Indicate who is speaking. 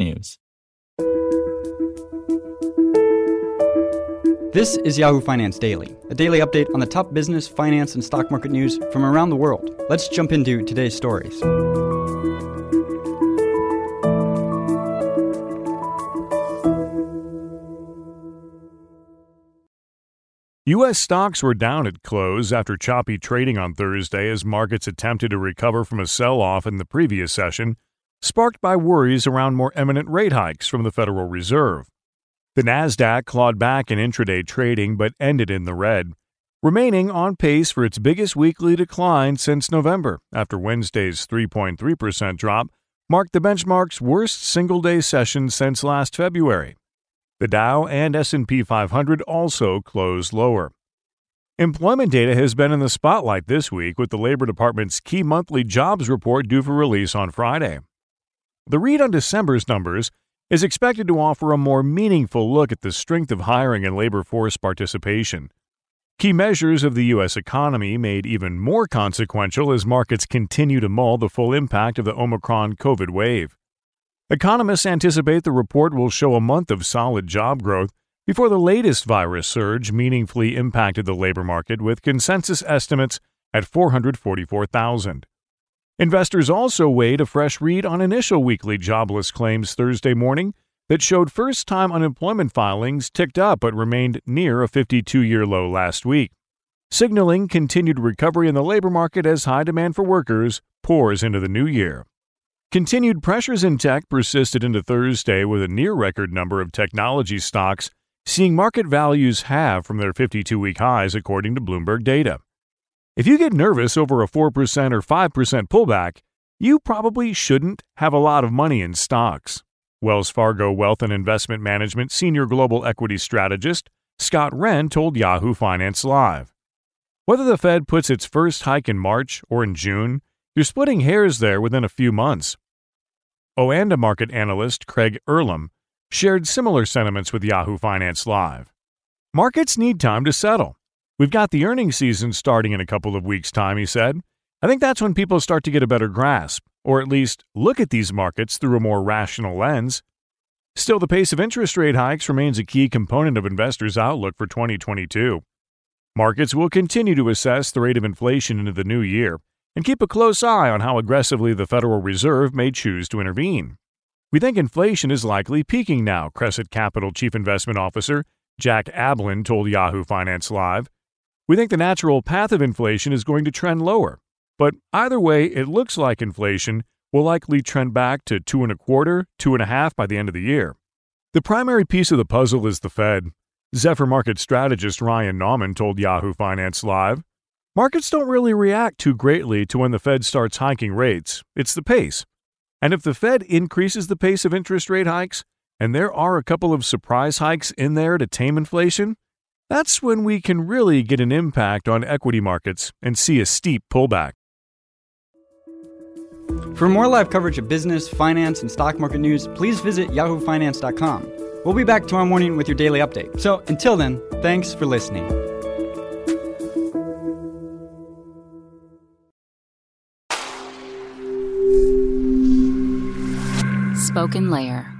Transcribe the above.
Speaker 1: technews.
Speaker 2: This is Yahoo Finance Daily, a daily update on the top business, finance, and stock market news from around the world. Let's jump into today's stories.
Speaker 3: U.S. stocks were down at close after choppy trading on Thursday as markets attempted to recover from a sell off in the previous session, sparked by worries around more imminent rate hikes from the Federal Reserve. The Nasdaq clawed back in intraday trading but ended in the red, remaining on pace for its biggest weekly decline since November after Wednesday's 3.3% drop marked the benchmark's worst single-day session since last February. The Dow and S&P 500 also closed lower. Employment data has been in the spotlight this week with the Labor Department's key monthly jobs report due for release on Friday. The read on December's numbers is expected to offer a more meaningful look at the strength of hiring and labor force participation. Key measures of the U.S. economy made even more consequential as markets continue to mull the full impact of the Omicron COVID wave. Economists anticipate the report will show a month of solid job growth before the latest virus surge meaningfully impacted the labor market, with consensus estimates at 444,000. Investors also weighed a fresh read on initial weekly jobless claims Thursday morning that showed first time unemployment filings ticked up but remained near a 52 year low last week, signaling continued recovery in the labor market as high demand for workers pours into the new year. Continued pressures in tech persisted into Thursday with a near record number of technology stocks seeing market values halve from their 52 week highs, according to Bloomberg data. If you get nervous over a 4% or 5% pullback, you probably shouldn't have a lot of money in stocks. Wells Fargo Wealth and Investment Management Senior Global Equity Strategist Scott Wren told Yahoo Finance Live. Whether the Fed puts its first hike in March or in June, you're splitting hairs there within a few months. Oh, Oanda market analyst Craig Erlam shared similar sentiments with Yahoo Finance Live. Markets need time to settle. We've got the earnings season starting in a couple of weeks' time, he said. I think that's when people start to get a better grasp, or at least look at these markets through a more rational lens. Still, the pace of interest rate hikes remains a key component of investors' outlook for 2022. Markets will continue to assess the rate of inflation into the new year and keep a close eye on how aggressively the Federal Reserve may choose to intervene. We think inflation is likely peaking now, Cresset Capital Chief Investment Officer Jack Ablin told Yahoo Finance Live. We think the natural path of inflation is going to trend lower, but either way, it looks like inflation will likely trend back to two and a quarter, two and a half by the end of the year. The primary piece of the puzzle is the Fed. Zephyr market strategist Ryan Nauman told Yahoo Finance Live Markets don't really react too greatly to when the Fed starts hiking rates, it's the pace. And if the Fed increases the pace of interest rate hikes, and there are a couple of surprise hikes in there to tame inflation, that's when we can really get an impact on equity markets and see a steep pullback.
Speaker 2: For more live coverage of business, finance, and stock market news, please visit yahoofinance.com. We'll be back tomorrow morning with your daily update. So until then, thanks for listening.
Speaker 4: SpokenLayer.